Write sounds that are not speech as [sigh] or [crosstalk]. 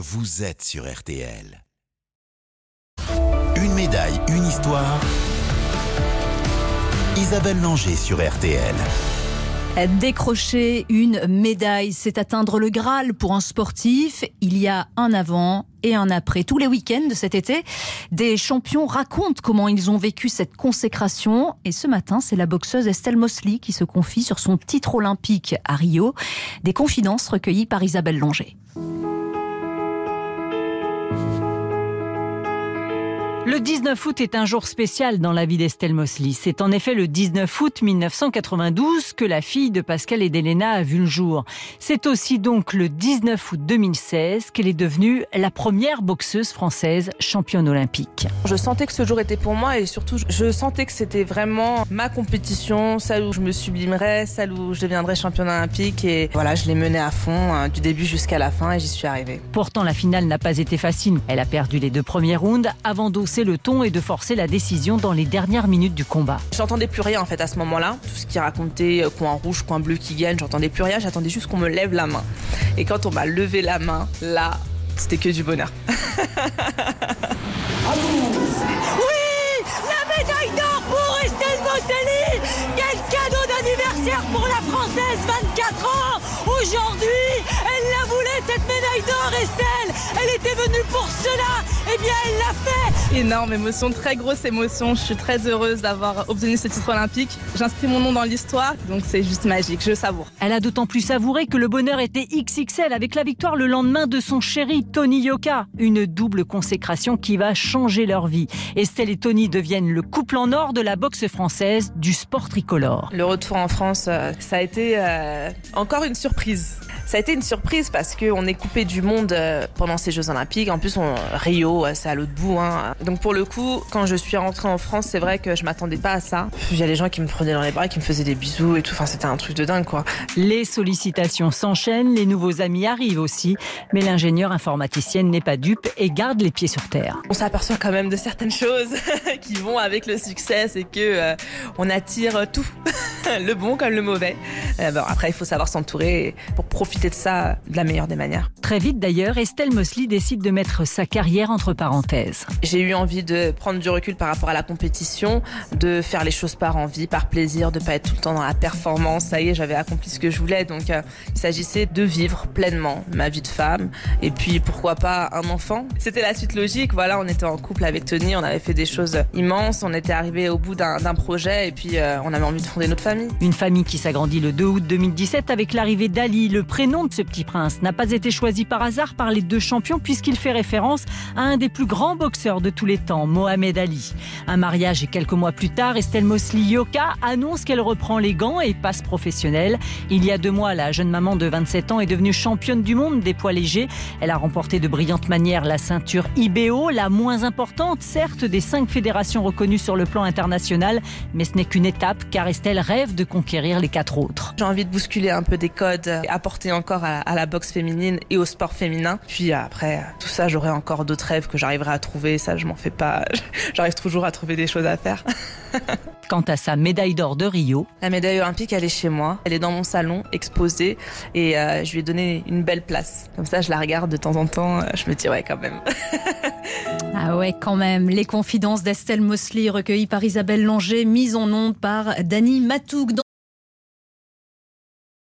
vous êtes sur RTL. Une médaille, une histoire. Isabelle Langer sur RTL. Décrocher une médaille, c'est atteindre le Graal pour un sportif. Il y a un avant et un après. Tous les week-ends de cet été, des champions racontent comment ils ont vécu cette consécration. Et ce matin, c'est la boxeuse Estelle Mosley qui se confie sur son titre olympique à Rio. Des confidences recueillies par Isabelle Langer. Le 19 août est un jour spécial dans la vie d'Estelle Mosley. C'est en effet le 19 août 1992 que la fille de Pascal et d'Elena a vu le jour. C'est aussi donc le 19 août 2016 qu'elle est devenue la première boxeuse française championne olympique. Je sentais que ce jour était pour moi et surtout je sentais que c'était vraiment ma compétition, celle où je me sublimerais, celle où je deviendrais championne olympique et voilà, je l'ai menée à fond hein, du début jusqu'à la fin et j'y suis arrivée. Pourtant la finale n'a pas été facile. Elle a perdu les deux premiers rounds avant le ton et de forcer la décision dans les dernières minutes du combat. J'entendais plus rien en fait à ce moment-là. Tout ce qui racontait euh, coin rouge, coin bleu qui gagne, j'entendais plus rien. J'attendais juste qu'on me lève la main. Et quand on m'a levé la main, là, c'était que du bonheur. [laughs] oui La médaille d'or pour Estelle Mosseli Quel cadeau d'anniversaire pour la Française, 24 ans Aujourd'hui, médaille d'or, Estelle Elle était venue pour cela Eh bien, elle l'a fait Énorme émotion, très grosse émotion. Je suis très heureuse d'avoir obtenu ce titre olympique. J'inscris mon nom dans l'histoire, donc c'est juste magique, je savoure. Elle a d'autant plus savouré que le bonheur était XXL avec la victoire le lendemain de son chéri Tony Yoka. Une double consécration qui va changer leur vie. Estelle et Tony deviennent le couple en or de la boxe française du sport tricolore. Le retour en France, euh, ça a été euh, encore une surprise. Ça a été une surprise parce qu'on est coupé du monde euh, pendant ces Jeux Olympiques. En plus, on, Rio, c'est à l'autre bout. Hein. Donc pour le coup, quand je suis rentrée en France, c'est vrai que je m'attendais pas à ça. Il y a des gens qui me prenaient dans les bras, qui me faisaient des bisous et tout. Enfin, c'était un truc de dingue, quoi. Les sollicitations s'enchaînent, les nouveaux amis arrivent aussi, mais l'ingénieure informaticienne n'est pas dupe et garde les pieds sur terre. On s'aperçoit quand même de certaines choses [laughs] qui vont avec le succès, c'est que euh, on attire tout, [laughs] le bon comme le mauvais. Euh, bon, après, il faut savoir s'entourer pour profiter de ça de la meilleure des manières. Très vite d'ailleurs, Estelle Mosley décide de mettre sa carrière entre parenthèses. J'ai eu envie de prendre du recul par rapport à la compétition, de faire les choses par envie, par plaisir, de pas être tout le temps dans la performance. Ça y est, j'avais accompli ce que je voulais, donc euh, il s'agissait de vivre pleinement ma vie de femme et puis pourquoi pas un enfant? C'était la suite logique. Voilà, on était en couple avec Tony, on avait fait des choses immenses, on était arrivé au bout d'un projet et puis euh, on avait envie de fonder notre famille. Une famille qui s'agrandit le 2 août 2017 avec l'arrivée d'Ali, le prénom nom de ce petit prince n'a pas été choisi par hasard par les deux champions puisqu'il fait référence à un des plus grands boxeurs de tous les temps, Mohamed Ali. Un mariage et quelques mois plus tard, Estelle Mosley Yoka annonce qu'elle reprend les gants et passe professionnelle. Il y a deux mois, la jeune maman de 27 ans est devenue championne du monde des poids légers. Elle a remporté de brillantes manières la ceinture IBO, la moins importante certes des cinq fédérations reconnues sur le plan international, mais ce n'est qu'une étape car Estelle rêve de conquérir les quatre autres. J'ai envie de bousculer un peu des codes, apporter encore à, la boxe féminine et au sport féminin. Puis après, tout ça, j'aurai encore d'autres rêves que j'arriverai à trouver. Ça, je m'en fais pas. [laughs] J'arrive toujours à trouver des choses à faire. [laughs] Quant à sa médaille d'or de Rio, la médaille olympique, elle est chez moi. Elle est dans mon salon, exposée, et euh, je lui ai donné une belle place. Comme ça, je la regarde de temps en temps. Je me dis ouais, quand même. [laughs] ah ouais, quand même. Les confidences d'Estelle Mosley recueillies par Isabelle Langer, mises en onde par Dany Matoug.